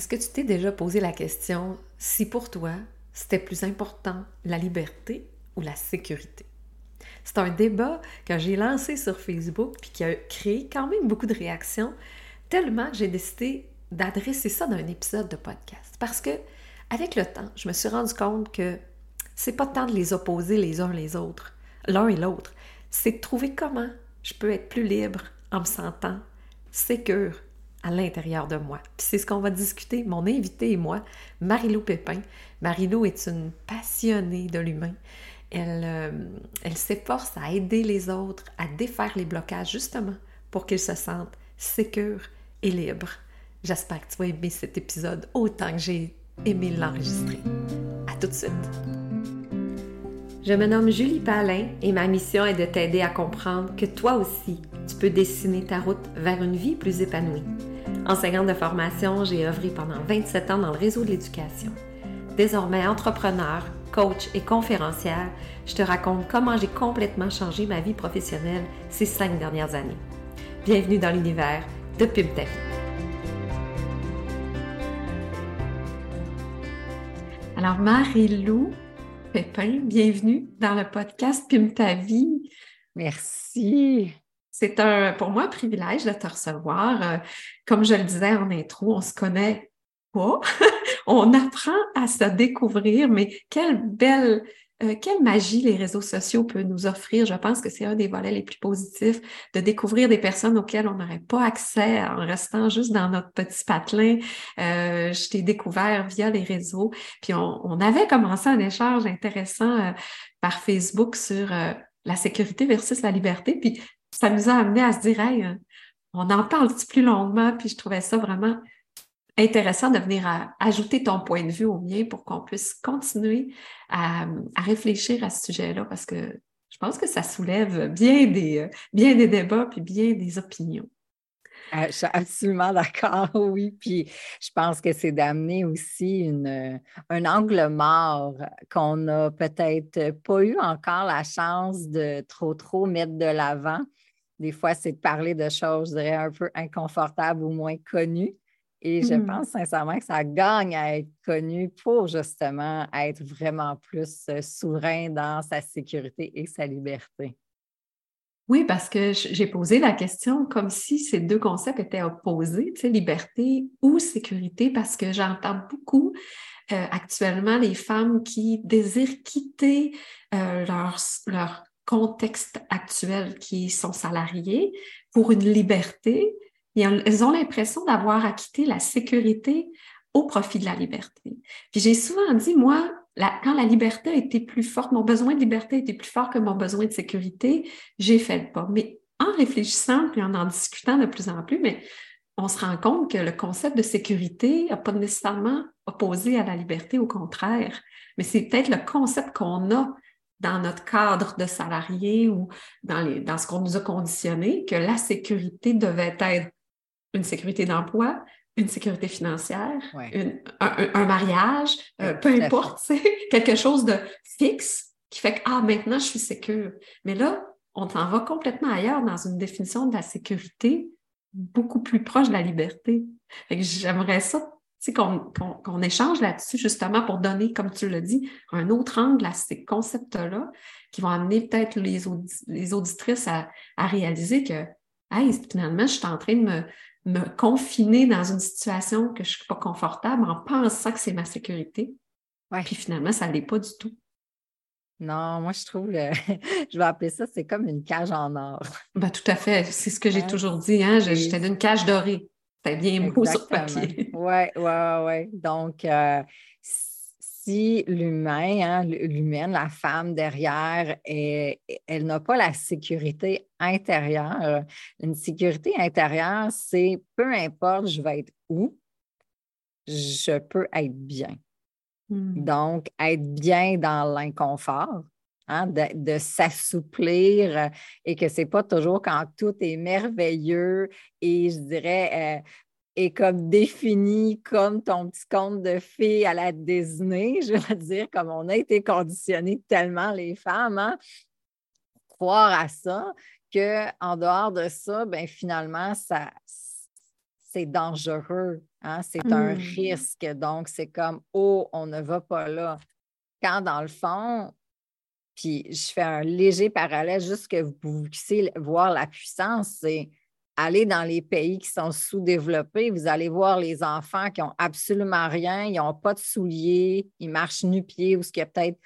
Est-ce que tu t'es déjà posé la question si pour toi, c'était plus important la liberté ou la sécurité? C'est un débat que j'ai lancé sur Facebook puis qui a créé quand même beaucoup de réactions, tellement que j'ai décidé d'adresser ça dans un épisode de podcast. Parce que, avec le temps, je me suis rendu compte que c'est pas tant de les opposer les uns les autres, l'un et l'autre, c'est de trouver comment je peux être plus libre en me sentant sécure à l'intérieur de moi. C'est ce qu'on va discuter, mon invité et moi, Marilou Pépin. Marilou est une passionnée de l'humain. Elle, euh, elle s'efforce à aider les autres à défaire les blocages justement pour qu'ils se sentent sécures et libres. J'espère que tu vas aimer cet épisode autant que j'ai aimé l'enregistrer. À tout de suite! Je me nomme Julie Palin et ma mission est de t'aider à comprendre que toi aussi, tu peux dessiner ta route vers une vie plus épanouie. Enseignante de formation, j'ai œuvré pendant 27 ans dans le réseau de l'éducation. Désormais entrepreneur, coach et conférencière, je te raconte comment j'ai complètement changé ma vie professionnelle ces cinq dernières années. Bienvenue dans l'univers de Pub Alors, Marie-Lou Pépin, bienvenue dans le podcast Pim ta vie. Merci. C'est un, pour moi un privilège de te recevoir. Euh, comme je le disais en intro, on se connaît pas. on apprend à se découvrir, mais quelle belle, euh, quelle magie les réseaux sociaux peuvent nous offrir. Je pense que c'est un des volets les plus positifs de découvrir des personnes auxquelles on n'aurait pas accès en restant juste dans notre petit patelin. Euh, je t'ai découvert via les réseaux. Puis on, avait commencé un échange intéressant par Facebook sur la sécurité versus la liberté. Puis ça nous a amené à se dire, hey, euh, on en parle plus longuement, puis je trouvais ça vraiment intéressant de venir ajouter ton point de vue au mien pour qu'on puisse continuer à, réfléchir à ce sujet-là, parce que je pense que ça soulève bien des, euh, bien des débats, puis bien des opinions. Euh, je suis absolument d'accord, oui. Puis je pense que c'est d'amener aussi une, un angle mort qu'on n'a peut-être pas eu encore la chance de trop, trop mettre de l'avant. Des fois, c'est de parler de choses, je dirais, un peu inconfortables ou moins connues. Et je mmh pense sincèrement que ça gagne à être connu pour justement être vraiment plus euh, souverain dans sa sécurité et sa liberté. Oui, parce que j'ai posé la question comme si ces deux concepts étaient opposés, tu sais, liberté ou sécurité, parce que j'entends beaucoup euh, actuellement les femmes qui désirent quitter euh, leur, leur contexte actuel qui sont salariés pour une liberté. Et elles ont l'impression d'avoir acquitté la sécurité au profit de la liberté. Puis j'ai souvent dit, moi, quand la liberté était plus forte, mon besoin de liberté était plus fort que mon besoin de sécurité, j'ai fait le pas. Mais en réfléchissant puis en en discutant de plus en plus, mais on se rend compte que le concept de sécurité n'a pas nécessairement opposé à la liberté, au contraire. Mais c'est peut-être le concept qu'on a dans notre cadre de salarié ou dans, les, dans ce qu'on nous a conditionné, que la sécurité devait être une sécurité d'emploi, une sécurité financière, un, mariage, euh, peu importe, quelque chose de fixe qui fait que, ah, maintenant, je suis sécure. Mais là, on s'en va complètement ailleurs dans une définition de la sécurité beaucoup plus proche de la liberté. J'aimerais ça qu'on échange là-dessus justement pour donner, comme tu l'as dit, un autre angle à ces concepts-là qui vont amener peut-être les, les, auditrices à, réaliser que hey, finalement, je suis en train de me, me confiner dans une situation que je ne suis pas confortable en pensant que c'est ma sécurité. Puis finalement, ça ne l'est pas du tout. Non, moi, je trouve, je vais appeler ça, c'est comme une cage en or. Ben, tout à fait. C'est ce que j'ai toujours dit. Hein? J'étais d'une cage dorée. C'est bien beau sur papier. Oui, oui, oui. Donc, euh, si l'humain, hein, l'humaine, la femme derrière, elle n'a pas la sécurité intérieure. Une sécurité intérieure, c'est peu importe je vais être où, je peux être bien. Hmm. Donc, être bien dans l'inconfort, hein, de, s'assouplir et que ce n'est pas toujours quand tout est merveilleux et je dirais euh, est comme défini comme ton petit conte de fées à la Disney, je veux dire, comme on a été conditionnés tellement les femmes, hein, croire à ça, qu'en dehors de ça, ben finalement, ça c'est dangereux, hein, c'est un Hmm. risque. Donc, c'est comme, oh, on ne va pas là. Quand dans le fond, puis je fais un léger parallèle, juste que vous puissiez voir la puissance, c'est aller dans les pays qui sont sous-développés, vous allez voir les enfants qui n'ont absolument rien, ils n'ont pas de souliers, ils marchent nu-pieds ou ce qu'il y a peut-être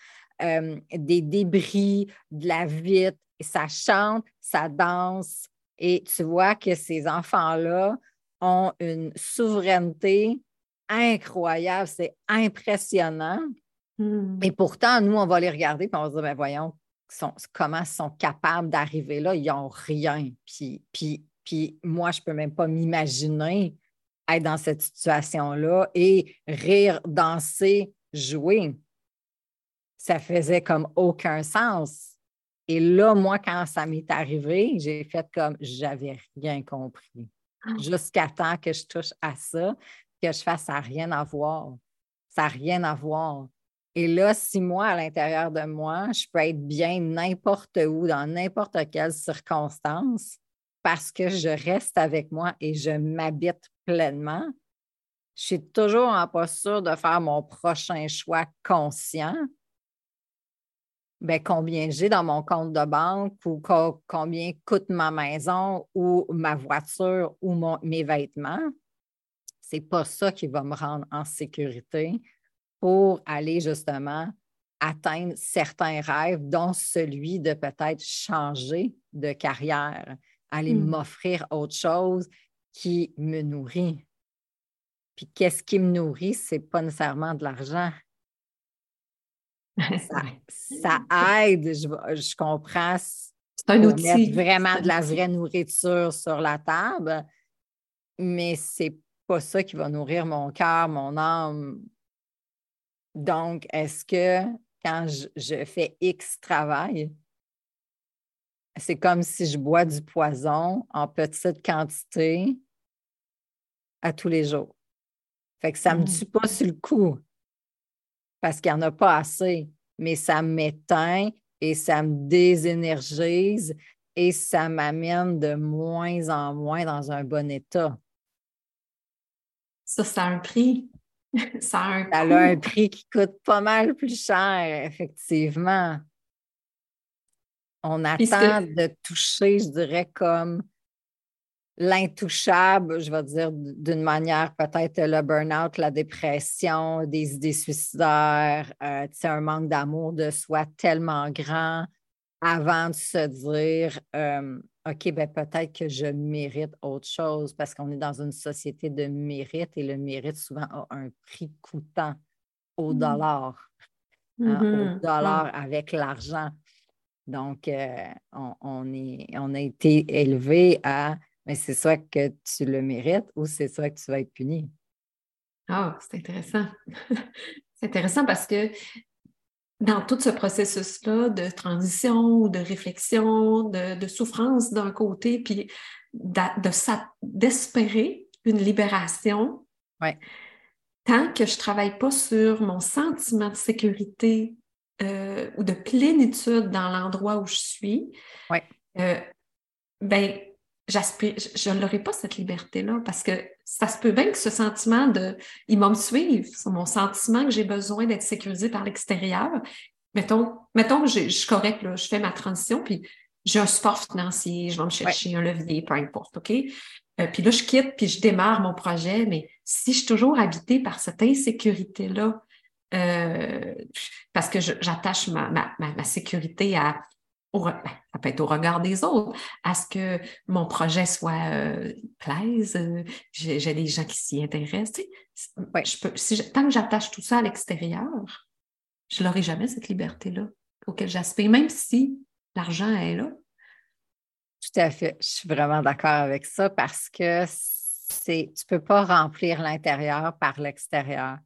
euh, des débris, de la vitre, ça chante, ça danse. Et tu vois que ces enfants-là ont une souveraineté incroyable, c'est impressionnant. Hmm. Et pourtant, nous, on va les regarder et on va se dire, ben voyons sont- comment ils sont capables d'arriver là, ils n'ont rien. Puis, puis, puis moi, je ne peux même pas m'imaginer être dans cette situation-là et rire, danser, jouer. Ça faisait comme aucun sens. Et là, moi, quand ça m'est arrivé, j'ai fait comme j'avais rien compris. Ah. Jusqu'à temps que je touche à ça, que je fasse ça n'a rien à voir. Ça n'a rien à voir. Et là, si moi, à l'intérieur de moi, je peux être bien n'importe où, dans n'importe quelle circonstance, parce que je reste avec moi et je m'habite pleinement, je suis toujours en posture de faire mon prochain choix conscient. Ben, combien j'ai dans mon compte de banque ou co- combien coûte ma maison ou ma voiture ou mes vêtements. C'est pas ça qui va me rendre en sécurité pour aller justement atteindre certains rêves, dont celui de peut-être changer de carrière, aller Mm. m'offrir autre chose qui me nourrit. Puis qu'est-ce qui me nourrit? C'est pas nécessairement de l'argent. Ça, ça aide, je, je comprends, C'est un outil. mettre vraiment de la vraie nourriture sur la table, mais c'est pas ça qui va nourrir mon cœur, mon âme. Donc, est-ce que quand je, je fais X travail, c'est comme si je bois du poison en petite quantité à tous les jours? Fait que ça ne me Mm. tue pas sur le coup parce qu'il n'y en a pas assez, mais ça m'éteint et ça me désénergise et ça m'amène de moins en moins dans un bon état. Ça, ça a un prix. ça a un Ça coût. a un prix qui coûte pas mal plus cher, effectivement. On attend de toucher, je dirais, comme l'intouchable, je vais dire d'une manière peut-être le burn-out, la dépression, des idées suicidaires, euh, un manque d'amour de soi tellement grand avant de se dire euh, OK, ben peut-être que je mérite autre chose parce qu'on est dans une société de mérite et le mérite souvent a un prix coûtant au Mm. dollar, hein, Mhm. au dollar avec l'argent. Donc, euh, on, on est, on a été élevé à mais c'est soit que tu le mérites ou c'est soit que tu vas être puni. Ah, c'est intéressant. c'est intéressant parce que dans tout ce processus-là de transition, de réflexion, de, de souffrance d'un côté, puis d'a- de d'espérer une libération, Ouais. tant que je ne travaille pas sur mon sentiment de sécurité euh, ou de plénitude dans l'endroit où je suis, Ouais. euh, ben, je ne l'aurai pas cette liberté-là parce que ça se peut bien que ce sentiment de il va me suivre, c'est mon sentiment que j'ai besoin d'être sécurisé par l'extérieur. Mettons, mettons que je suis correcte, là, je fais ma transition, puis j'ai un support financier, je vais me chercher un levier, peu importe, OK? Euh, puis là, je quitte, puis je démarre mon projet, mais si je suis toujours habitée par cette insécurité-là, euh, parce que j'attache ma, ma, ma, ma sécurité à, au, ben, ça peut être au regard des autres, à ce que mon projet soit euh, plaise, euh, j'ai j'ai des gens qui s'y intéressent. Ouais. je peux, si je- tant que j'attache tout ça à l'extérieur, je n'aurai jamais cette liberté-là auquel j'aspire, même si l'argent est là. Tout à fait. Je suis vraiment d'accord avec ça parce que c'est, tu ne peux pas remplir l'intérieur par l'extérieur.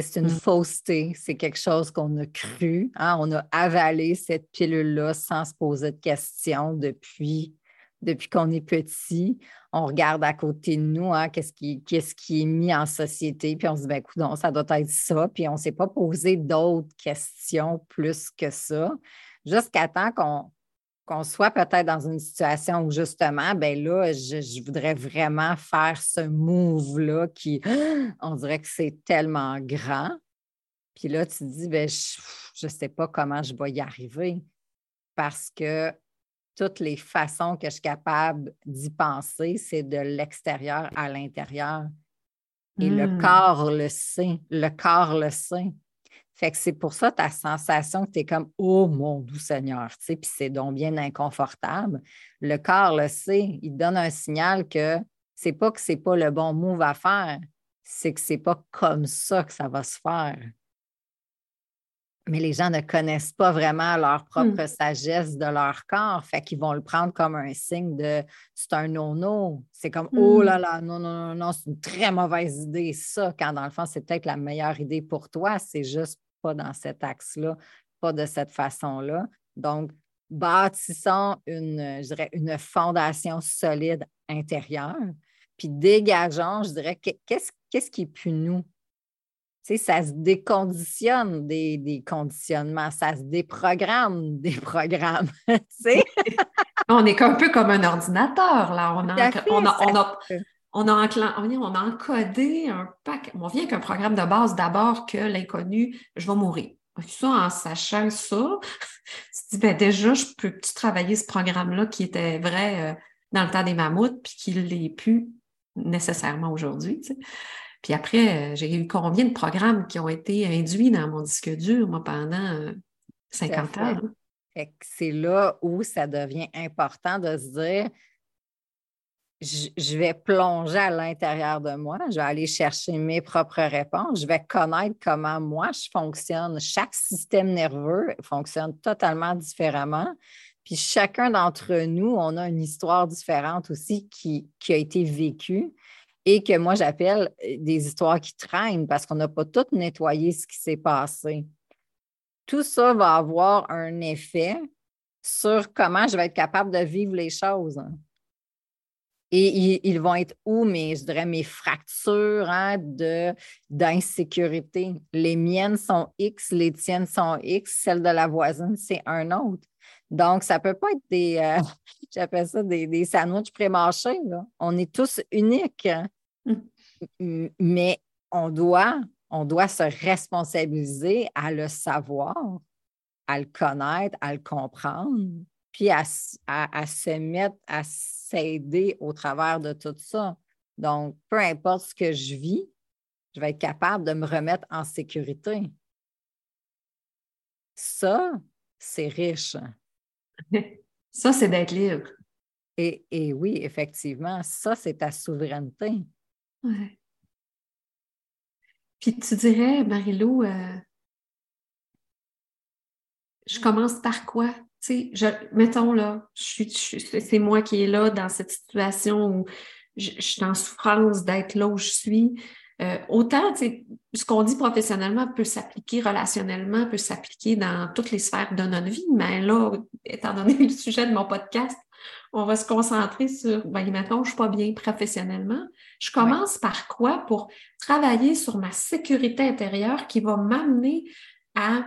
C'est, une Mm. fausseté, c'est quelque chose qu'on a cru. hein, On a avalé cette pilule-là sans se poser de questions depuis, depuis qu'on est petit. On regarde à côté de nous, hein, qu'est-ce, qui, qui est mis en société, puis on se dit, ben, coudonc, ça doit être ça, puis on ne s'est pas posé d'autres questions plus que ça, jusqu'à temps qu'on qu'on soit peut-être dans une situation où justement, ben là, je, voudrais vraiment faire ce move-là qui, on dirait que c'est tellement grand. Puis là, tu te dis, ben, je ne sais pas comment je vais y arriver parce que toutes les façons que je suis capable d'y penser, c'est de l'extérieur à l'intérieur. Et le hmm. corps le sait, le corps le sait. Fait que c'est pour ça ta sensation que tu es comme Oh mon doux Seigneur, tu sais, puis c'est donc bien inconfortable. Le corps le sait, il donne un signal que c'est pas que c'est pas le bon move à faire, c'est que c'est pas comme ça que ça va se faire mais les gens ne connaissent pas vraiment leur hmm. propre sagesse de leur corps, fait qu'ils vont le prendre comme un signe de c'est un non-non. C'est comme oh là hmm. là, non, non, non, non, c'est une très mauvaise idée, ça, quand dans le fond, c'est peut-être la meilleure idée pour toi, c'est juste pas dans cet axe-là, pas de cette façon-là. Donc, bâtissons une, je dirais, une fondation solide intérieure, puis dégageons, je dirais, qu'est-ce, qu'est-ce qui est plus nous? sais, ça se déconditionne des, conditionnements, ça se déprogramme des programmes. on est un peu comme un ordinateur, là. On a, on a, on a, on a, encodé un pack. On vient qu'un programme de base d'abord que l'inconnu, je vais mourir. Ça, en sachant ça, tu te dis, ben déjà, je peux travailler ce programme-là qui était vrai euh, dans le temps des mammouths, puis qui ne l'est plus nécessairement aujourd'hui. Puis après, euh, j'ai eu combien de programmes qui ont été induits dans mon disque dur, moi, pendant 50 euh, ans. C'est là où ça devient important de se dire je, vais plonger à l'intérieur de moi, je vais aller chercher mes propres réponses, je vais connaître comment moi je fonctionne. Chaque système nerveux fonctionne totalement différemment. Puis chacun d'entre nous, on a une histoire différente aussi qui, qui a été vécue et que moi j'appelle euh, des histoires qui traînent parce qu'on n'a pas tout nettoyé ce qui s'est passé. Tout ça va avoir un effet sur comment je vais être capable de vivre les choses. Et ils, vont être où mes, je dirais, mes fractures hein, d'insécurité? Les miennes sont X, les tiennes sont X, celle de la voisine, c'est un autre. Donc, ça ne peut pas être des, euh, j'appelle ça des, des sandwichs pré-mâchés. On est tous uniques. Mais on doit, on doit se responsabiliser à le savoir, à le connaître, à le comprendre, puis à, se mettre, à s'aider au travers de tout ça. Donc, peu importe ce que je vis, je vais être capable de me remettre en sécurité. Ça, c'est riche. Ça, c'est d'être libre. Et, et, oui, effectivement, ça, c'est ta souveraineté. Ouais. Puis tu dirais, Marilou, euh, je commence par quoi? Sais, mettons là, c'est moi qui est là dans cette situation où je, suis en souffrance d'être là où je suis. Euh, autant, ce qu'on dit professionnellement peut s'appliquer relationnellement, peut s'appliquer dans toutes les sphères de notre vie, mais là, étant donné le sujet de mon podcast, on va se concentrer sur, ben, maintenant, je ne suis pas bien professionnellement. Je commence par quoi? Pour travailler sur ma sécurité intérieure qui va m'amener à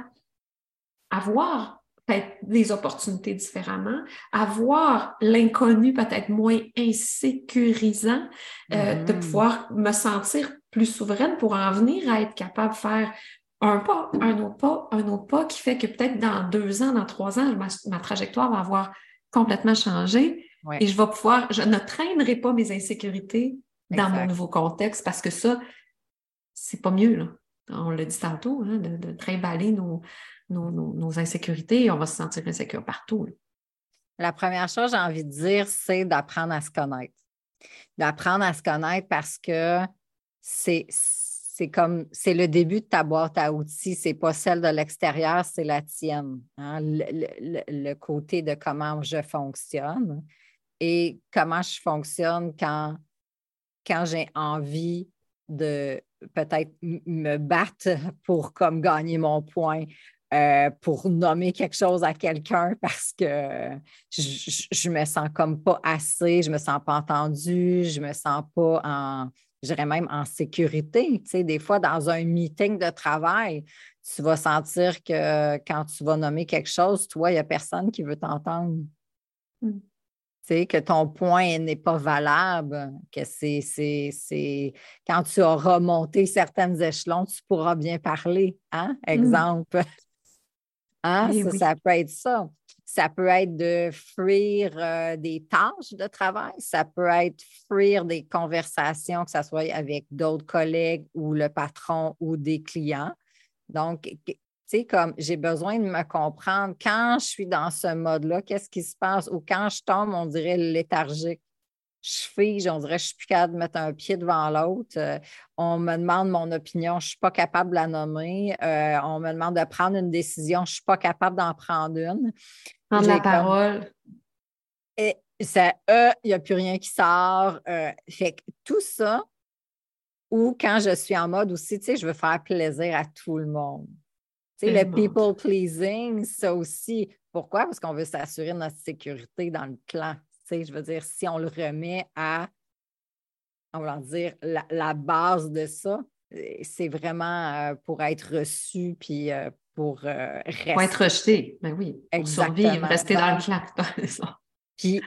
avoir peut-être des opportunités différemment, à voir l'inconnu peut-être moins insécurisant, euh, de mm-hmm. pouvoir me sentir plus souveraine pour en venir à être capable de faire un pas, un autre pas, un autre pas qui fait que peut-être dans deux ans, dans trois ans, ma trajectoire va avoir complètement changé. Et je vais pouvoir, je ne traînerai pas mes insécurités dans mon nouveau contexte parce que ça, c'est pas mieux. Là. On l'a dit tantôt, hein, de, de, trimballer nos, nos, insécurités on va se sentir insécure partout. La première chose, j'ai envie de dire, c'est d'apprendre à se connaître. D'apprendre à se connaître parce que c'est c'est comme c'est le début de ta boîte à outils, c'est pas celle de l'extérieur, c'est la tienne. Hein. Le, côté de comment je fonctionne et comment je fonctionne quand, quand j'ai envie de peut-être me battre pour comme gagner mon point, euh, pour nommer quelque chose à quelqu'un parce que je, je, me sens comme pas assez, je me sens pas entendue, je me sens pas en je dirais même en sécurité. Tu sais, des fois, dans un meeting de travail, tu vas sentir que quand tu vas nommer quelque chose, toi, il n'y a personne qui veut t'entendre. Mm. que ton point n'est pas valable, que c'est quand tu auras monté certaines échelons, tu pourras bien parler. Hein? Mm. Hein? Ça, oui. ça peut être ça. Ça peut être de fuir euh, des tâches de travail, ça peut être fuir des conversations, que ce soit avec d'autres collègues ou le patron ou des clients. Donc, tu sais, comme j'ai besoin de me comprendre quand je suis dans ce mode-là, qu'est-ce qui se passe? Ou quand je tombe, on dirait léthargique. Je fige, on dirait que je suis plus capable de mettre un pied devant l'autre. Euh, on me demande mon opinion, je ne suis pas capable de la nommer. Euh, on me demande de prendre une décision, je ne suis pas capable d'en prendre une. Prendre la comme- parole. Et ça, euh, il n'y a plus rien qui sort. Euh, fait que tout ça, ou quand je suis en mode aussi, tu sais, je veux faire plaisir à tout le monde. Tu sais, le people pleasing, ça aussi. Pourquoi? Parce qu'on veut s'assurer de notre sécurité dans le clan. Je veux dire, si on le remet à, on va dire, la, la base de ça, euh, c'est vraiment euh, pour être reçu puis euh, pour euh, rester. Pour être rejeté. Ben oui. Pour Exactement. survivre, rester dans le raison. Puis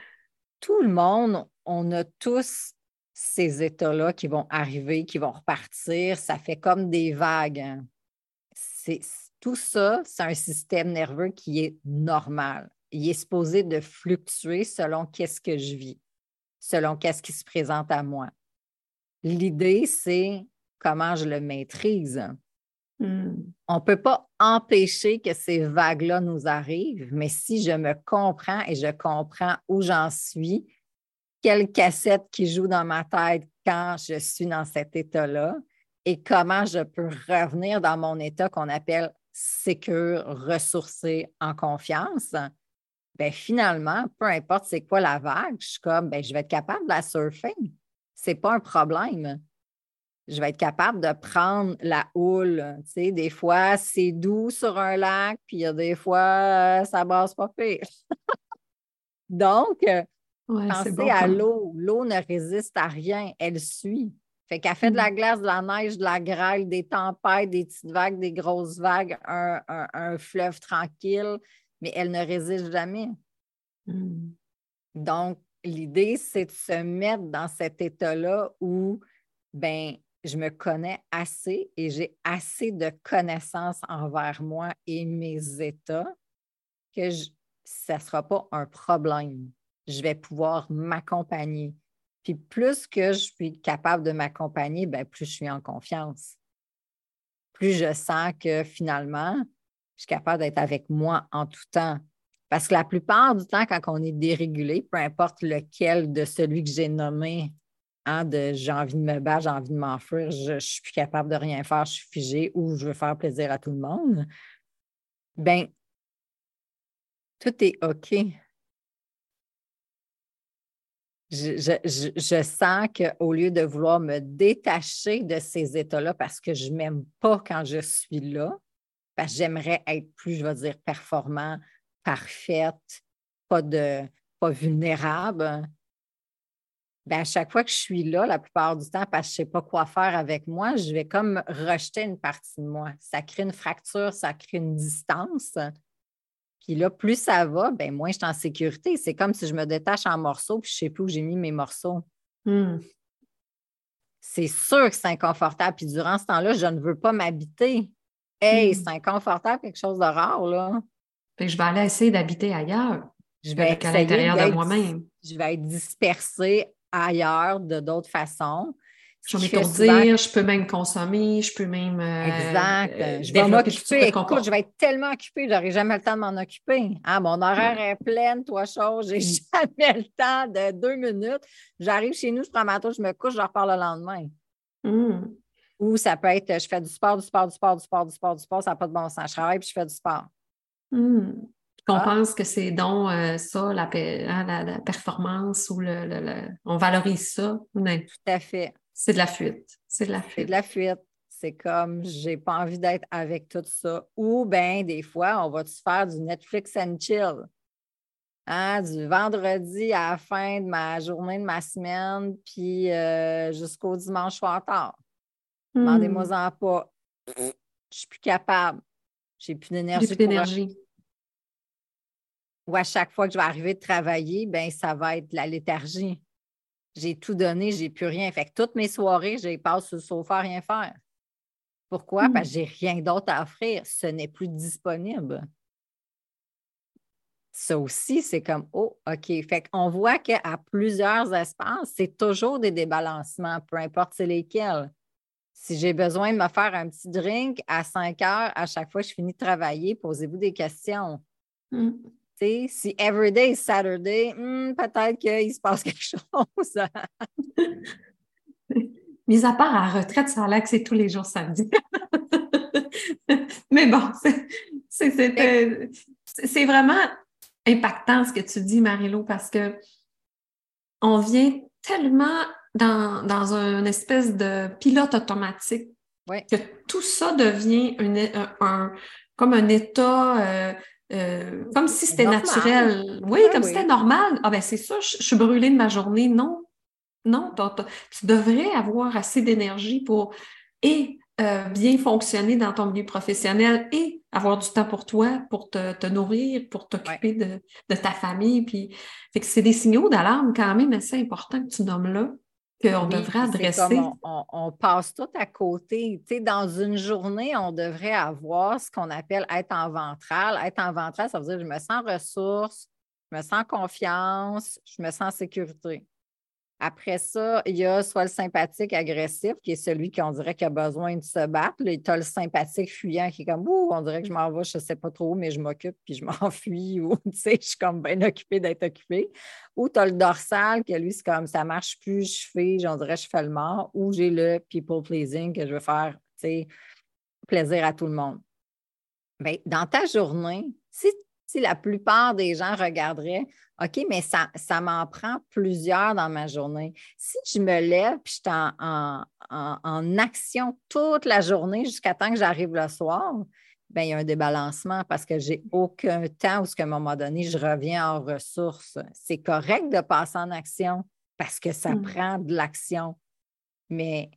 tout le monde, on a tous ces états-là qui vont arriver, qui vont repartir. Ça fait comme des vagues. hein. C'est, tout ça, c'est un système nerveux qui est normal. Il est supposé de fluctuer selon qu'est-ce que je vis, selon qu'est-ce qui se présente à moi. L'idée, c'est comment je le maîtrise. Hmm. On ne peut pas empêcher que ces vagues-là nous arrivent, mais si je me comprends et je comprends où j'en suis, quelle cassette qui joue dans ma tête quand je suis dans cet état-là et comment je peux revenir dans mon état qu'on appelle sécure, ressourcé, en confiance, ben finalement, peu importe c'est quoi la vague, je suis comme, ben, je vais être capable de la surfer. Ce n'est pas un problème je vais être capable de prendre la houle. Tu sais, des fois, c'est doux sur un lac, puis il y a des fois, euh, ça brasse pas pire. Donc, euh, Ouais, c'est pensez bon à l'eau. L'eau ne résiste à rien, elle suit. Fait qu'elle fait de la glace, de la neige, de la grêle, des tempêtes, des petites vagues, des grosses vagues, un, un- un fleuve tranquille, mais elle ne résiste jamais. Hmm. Donc, l'idée, c'est de se mettre dans cet état-là où, ben, je me connais assez et j'ai assez de connaissances envers moi et mes états que je- ça ne sera pas un problème. Je vais pouvoir m'accompagner. Puis plus que je suis capable de m'accompagner, ben, plus je suis en confiance. Plus je sens que finalement, je suis capable d'être avec moi en tout temps. Parce que la plupart du temps, quand on est dérégulé, peu importe lequel de celui que j'ai nommé, hein, de j'ai envie de me battre, j'ai envie de m'enfuir, je ne suis plus capable de rien faire, je suis figée ou je veux faire plaisir à tout le monde, bien, tout est OK. Je- je sens qu'au lieu de vouloir me détacher de ces états-là parce que je ne m'aime pas quand je suis là, parce que j'aimerais être plus, je vais dire, performant, parfaite, pas, de, pas vulnérable. Ben, à chaque fois que je suis là, la plupart du temps, parce que je ne sais pas quoi faire avec moi, je vais comme rejeter une partie de moi. Ça crée une fracture, ça crée une distance. Puis là, plus ça va, ben moins je suis en sécurité. C'est comme si je me détache en morceaux puis je ne sais plus où j'ai mis mes morceaux. Hmm. C'est sûr que c'est inconfortable. Puis durant ce temps-là, je ne veux pas m'habiter. Hey, Mm. c'est inconfortable, quelque chose de rare, là. Fait que je vais aller essayer d'habiter ailleurs Je vais qu'à essayer l'intérieur de moi-même. Je vais être dispersée ailleurs de d'autres façons. Je vais m'étourdir, je peux même consommer, je peux même. euh, Exact. euh, je vais m'occuper. Écoute, je vais être tellement occupée, je n'aurai jamais le temps de m'en occuper. Ah, mon horaire est plein, toi, chose, j'ai jamais le temps de deux minutes. J'arrive chez nous, je prends ma douche, je me couche, je repars le lendemain. Hmm. Ou ça peut être, je fais du sport, du sport, du sport, du sport, du sport, du sport, ça n'a pas de bon sens. Je travaille puis je fais du sport. Hmm. Qu'on Ah. pense que c'est donc euh, ça, la, hein, la- la performance ou le, le- le- on valorise ça. Mais Tout à fait. c'est de la fuite. C'est de la C'est fuite. de la fuite. C'est comme, j'ai pas envie d'être avec tout ça. Ou bien, des fois, on va se faire du Netflix and chill? Hein, du vendredi à la fin de ma journée, de ma semaine, puis euh, jusqu'au dimanche soir tard. Hmm. Demandez-moi-en pas. Je suis plus capable. J'ai plus J'ai d'énergie. plus d'énergie. Ou à chaque fois que je vais arriver de travailler, ben ça va être la léthargie. J'ai tout donné, j'ai plus rien. Fait que toutes mes soirées, je les passe sur le sofa à rien faire. Pourquoi? Parce que hmm. j'ai rien d'autre à offrir. Ce n'est plus disponible. Ça aussi, c'est comme, oh, OK. Fait qu'on voit qu'à plusieurs espaces, c'est toujours des débalancements, peu importe lesquels. Si j'ai besoin de me faire un petit drink à 5 heures, à chaque fois que je finis de travailler, posez-vous des questions. Hmm. Si everyday is Saturday, hmm, peut-être qu'il se passe quelque chose. Mis à part à retraite, ça a l'air que c'est tous les jours samedi. Mais bon, c'est vraiment impactant ce que tu dis, Marilou, parce que on vient tellement dans, dans une espèce de pilote automatique que tout ça devient un, comme un état, euh, euh, comme si c'était naturel. Oui, comme si c'était normal. Ah ben c'est ça, je, suis brûlée de ma journée. Non, non, tu devrais avoir assez d'énergie pour et euh, bien fonctionner dans ton milieu professionnel et avoir du temps pour toi, pour te, nourrir, pour t'occuper de, ta famille. Puis, c'est des signaux d'alarme quand même assez importants que tu nommes là qu'on devrait adresser. on, passe tout à côté. Tu sais, dans une journée, on devrait avoir ce qu'on appelle être en ventral. Être en ventral, ça veut dire je me sens ressource, je me sens confiance, je me sens en sécurité. Après ça, il y a soit le sympathique agressif, qui est celui qu'on dirait qui a besoin de se battre. Tu as le sympathique fuyant qui est comme Ouh, on dirait que je m'en vais, je ne sais pas trop, mais je m'occupe puis je m'enfuis ou tu sais, je suis comme bien occupée d'être occupée. Ou tu as le dorsal, qui lui, c'est comme ça marche plus, je fais, on dirait je fais le mort. Ou j'ai le people pleasing que je veux faire, plaisir à tout le monde. Bien, dans ta journée, si si la plupart des gens regarderaient, OK, mais ça, ça m'en prend plusieurs dans ma journée. Si je me lève et je suis en, action toute la journée jusqu'à temps que j'arrive le soir, bien, il y a un débalancement parce que j'ai aucun temps où, à un moment donné, je reviens en ressources. C'est correct de passer en action parce que ça mmh. prend de l'action. Mais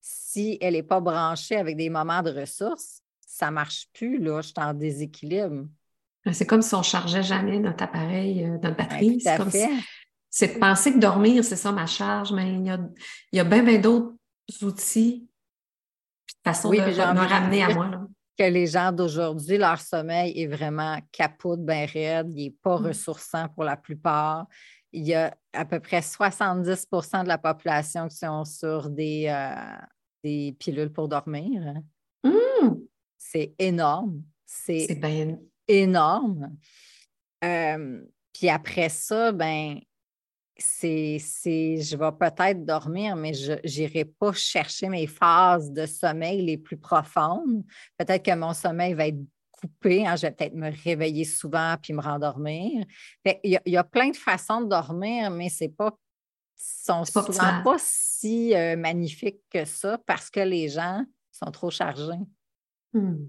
si elle n'est pas branchée avec des moments de ressources, ça ne marche plus, là, je suis en déséquilibre. C'est comme si on chargeait jamais notre appareil, euh, notre batterie. c'est de penser que dormir, c'est ça ma charge, mais il y a, il y a bien, bien d'autres outils, de façon de me ramener à moi. Que les gens d'aujourd'hui, leur sommeil est vraiment capote, bien raide, il n'est pas mm. ressourçant pour la plupart. Il y a à peu près 70% de la population qui sont sur des, euh, des pilules pour dormir. Mm. C'est énorme. C'est bien énorme. Euh, puis après ça, ben, c'est, je vais peut-être dormir, mais je n'irai pas chercher mes phases de sommeil les plus profondes. Peut-être que mon sommeil va être coupé, hein, je vais peut-être me réveiller souvent puis me rendormir. Il y, a plein de façons de dormir, mais c'est pas sont souvent pas si euh, magnifiques que ça parce que les gens sont trop chargés. Hmm.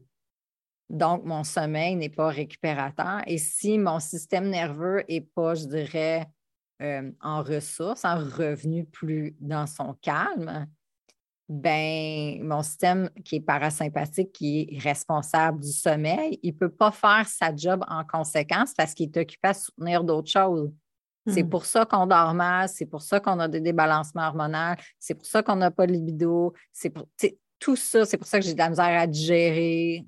Donc, mon sommeil n'est pas récupérateur. Et si mon système nerveux n'est pas, je dirais, euh, en ressources, en revenu plus dans son calme, ben mon système qui est parasympathique, qui est responsable du sommeil, il ne peut pas faire sa job en conséquence parce qu'il est occupé à soutenir d'autres choses. C'est hmm. pour ça qu'on dort mal, c'est pour ça qu'on a des débalancements hormonaux, c'est pour ça qu'on n'a pas de libido, c'est pour tout ça, c'est pour ça que j'ai de la misère à digérer,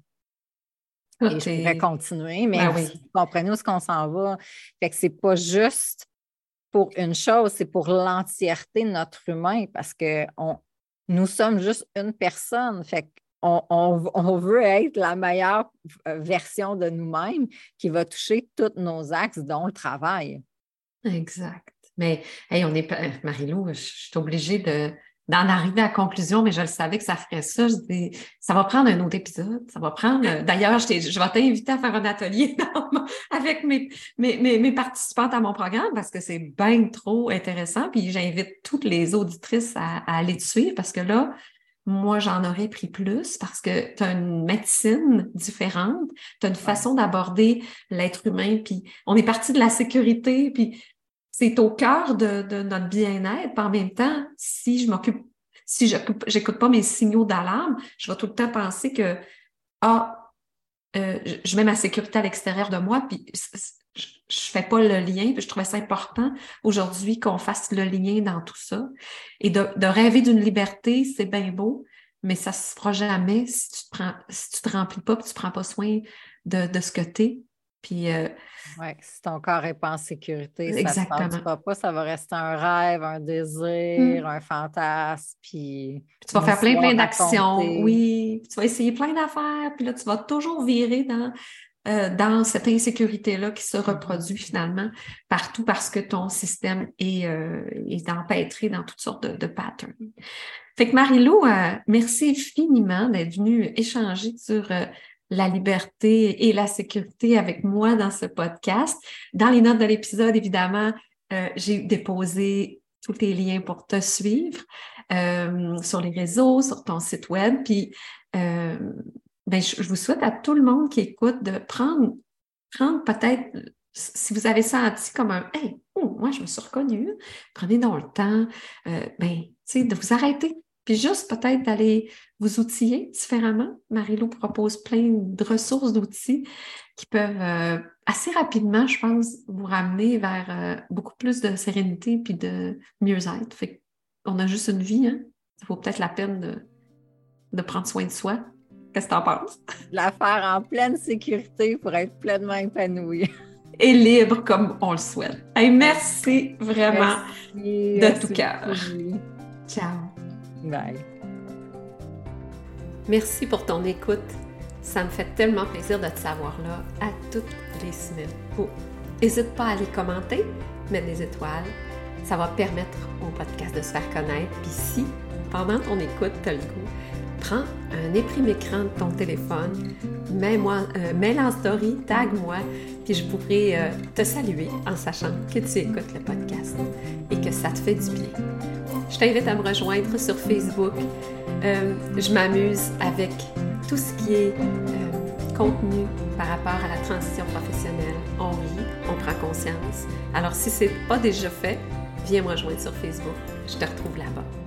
et je pourrais continuer, mais ben vous comprenez où est-ce qu'on s'en va. Fait que c'est pas juste pour une chose, c'est pour l'entièreté de notre humain parce que on, nous sommes juste une personne. Fait on, on, veut être la meilleure euh, version de nous-mêmes qui va toucher tous nos axes, dont le travail. Exact. Mais hey, on est Marie-Lou, je suis obligée de, d'en arriver à la conclusion, mais je le savais que ça ferait ça. Je dis, ça va prendre un autre épisode. Ça va prendre. Euh, d'ailleurs, je, je vais t'inviter à faire un atelier avec mes, mes, mes, participantes à mon programme parce que c'est bien trop intéressant. Puis j'invite toutes les auditrices à, aller te suivre parce que là, moi, j'en aurais pris plus parce que tu as une médecine différente, tu as une façon d'aborder l'être humain, puis on est parti de la sécurité, puis c'est au cœur de, notre bien-être. En même temps, si je m'occupe, si je n'écoute pas mes signaux d'alarme, je vais tout le temps penser que ah, euh, je mets ma sécurité à l'extérieur de moi, puis je fais pas le lien, puis je trouvais ça important aujourd'hui qu'on fasse le lien dans tout ça. Et de, rêver d'une liberté, c'est bien beau, mais ça se fera jamais si tu te prends, si tu te remplis pas, puis tu prends pas soin de, de ce que tu es. Puis. Euh, si ton corps n'est pas en sécurité, ça ne se pas, ça va rester un rêve, un désir, hmm. un fantasme. Puis, tu vas faire plein, plein d'actions. Oui. tu vas essayer plein d'affaires. Puis là, tu vas toujours virer dans, euh, dans cette insécurité-là qui se reproduit finalement partout parce que ton système est, euh, est empêtré dans toutes sortes de, de patterns. Fait que Marie-Lou, merci infiniment d'être venue échanger sur la liberté et la sécurité avec moi dans ce podcast. Dans les notes de l'épisode, évidemment, euh, j'ai déposé tous les liens pour te suivre euh, sur les réseaux, sur ton site web. Puis, euh, ben, je, vous souhaite à tout le monde qui écoute de prendre, prendre peut-être, si vous avez senti comme un Hey, oh, moi, je me suis reconnue, prenez dans le temps, ben, de vous arrêter puis juste peut-être d'aller vous outiller différemment. Marie-Lou propose plein de ressources d'outils qui peuvent euh, assez rapidement, je pense, vous ramener vers euh, beaucoup plus de sérénité puis de mieux-être. Fait qu'on a juste une vie, hein? Ça vaut peut-être la peine de, prendre soin de soi. Qu'est-ce que tu en penses? La faire en pleine sécurité pour être pleinement épanoui. Et libre comme on le souhaite. merci vraiment de tout cœur. Ciao. Bye. Merci pour ton écoute. Ça me fait tellement plaisir de te savoir là à toutes les semaines. N'hésite pas à aller commenter, mettre des étoiles. Ça va permettre au podcast de se faire connaître. Puis si, pendant ton écoute, tu as le goût, prends un éprime écran de ton téléphone, mets-moi, euh, mets en story, tag-moi, puis je pourrai euh, te saluer en sachant que tu écoutes le podcast et que ça te fait du bien. Je t'invite à me rejoindre sur Facebook. Euh, je m'amuse avec tout ce qui est contenu par rapport à la transition professionnelle. On rit, on prend conscience. Alors si ce n'est pas déjà fait, viens me rejoindre sur Facebook. Je te retrouve là-bas.